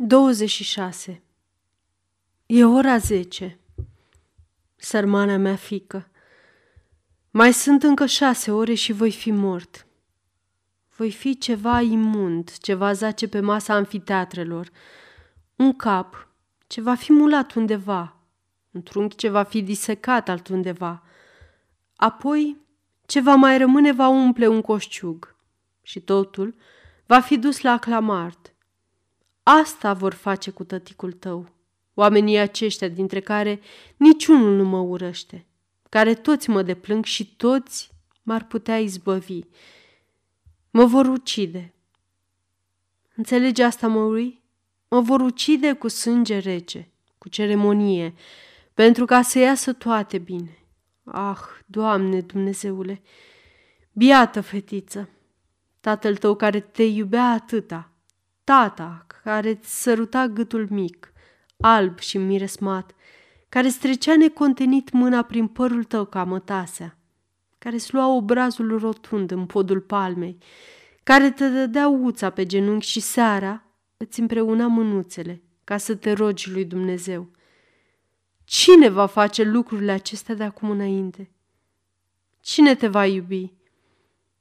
26. E ora zece. Sărmana mea fică, mai sunt încă șase ore și voi fi mort. Voi fi ceva imund, ceva zace pe masa anfiteatrelor, un cap ce va fi mulat undeva, un trunchi ce va fi disecat altundeva, apoi ce va mai rămâne va umple un coșciug și totul va fi dus la aclamart – Asta vor face cu tăticul tău, oamenii aceștia dintre care niciunul nu mă urăște, care toți mă deplâng și toți m-ar putea izbăvi. Mă vor ucide. Înțelegi asta, Măuri? Mă vor ucide cu sânge rece, cu ceremonie, pentru ca să iasă toate bine. Ah, Doamne Dumnezeule, biată fetiță, tatăl tău care te iubea atâta, tata care îți săruta gâtul mic, alb și miresmat, care strecea necontenit mâna prin părul tău ca mătasea, care îți lua obrazul rotund în podul palmei, care te dădea uța pe genunchi și seara îți împreuna mânuțele ca să te rogi lui Dumnezeu. Cine va face lucrurile acestea de acum înainte? Cine te va iubi?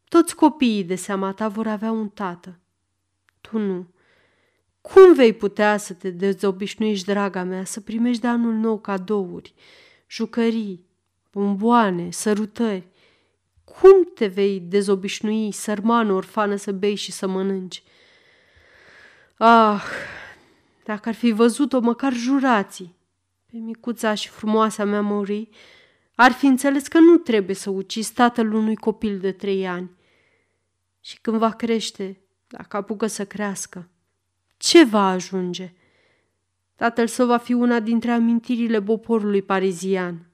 Toți copiii de seama ta vor avea un tată. Tu nu. Cum vei putea să te dezobișnuiești, draga mea, să primești de anul nou cadouri, jucării, bomboane, sărutări? Cum te vei dezobișnui, sărmană orfană, să bei și să mănânci? Ah, dacă ar fi văzut-o măcar jurații, pe micuța și frumoasa mea Maurii, ar fi înțeles că nu trebuie să ucizi tatăl unui copil de trei ani. Și când va crește, dacă apucă să crească, ce va ajunge? Tatăl său va fi una dintre amintirile poporului parizian.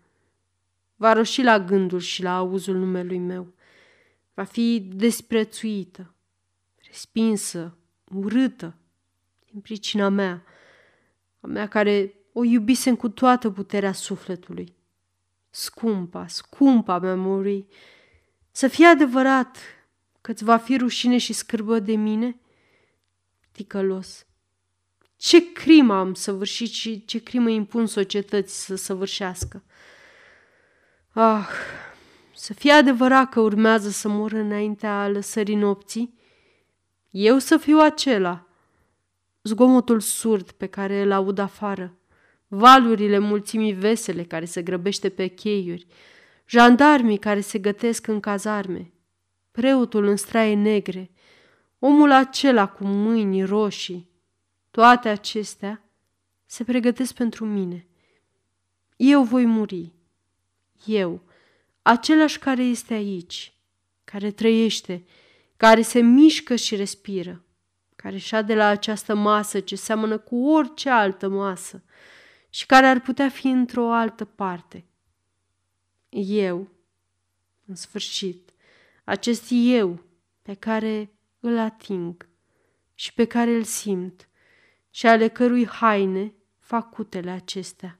Va roși la gândul și la auzul numelui meu. Va fi desprețuită, respinsă, urâtă, din pricina mea, a mea care o iubisem cu toată puterea sufletului. Scumpa, scumpa mea muri, să fie adevărat că-ți va fi rușine și scârbă de mine – ticălos. Ce crimă am săvârșit și ce crimă impun societății să săvârșească. Ah, să fie adevărat că urmează să mor înaintea lăsării nopții? Eu să fiu acela. Zgomotul surd pe care îl aud afară, valurile mulțimii vesele care se grăbește pe cheiuri, jandarmii care se gătesc în cazarme, preotul în straie negre, omul acela cu mâini roșii, toate acestea se pregătesc pentru mine. Eu voi muri. Eu, același care este aici, care trăiește, care se mișcă și respiră, care șade la această masă ce seamănă cu orice altă masă și care ar putea fi într-o altă parte. Eu, în sfârșit, acest eu pe care îl ating și pe care îl simt și ale cărui haine fac cutele acestea.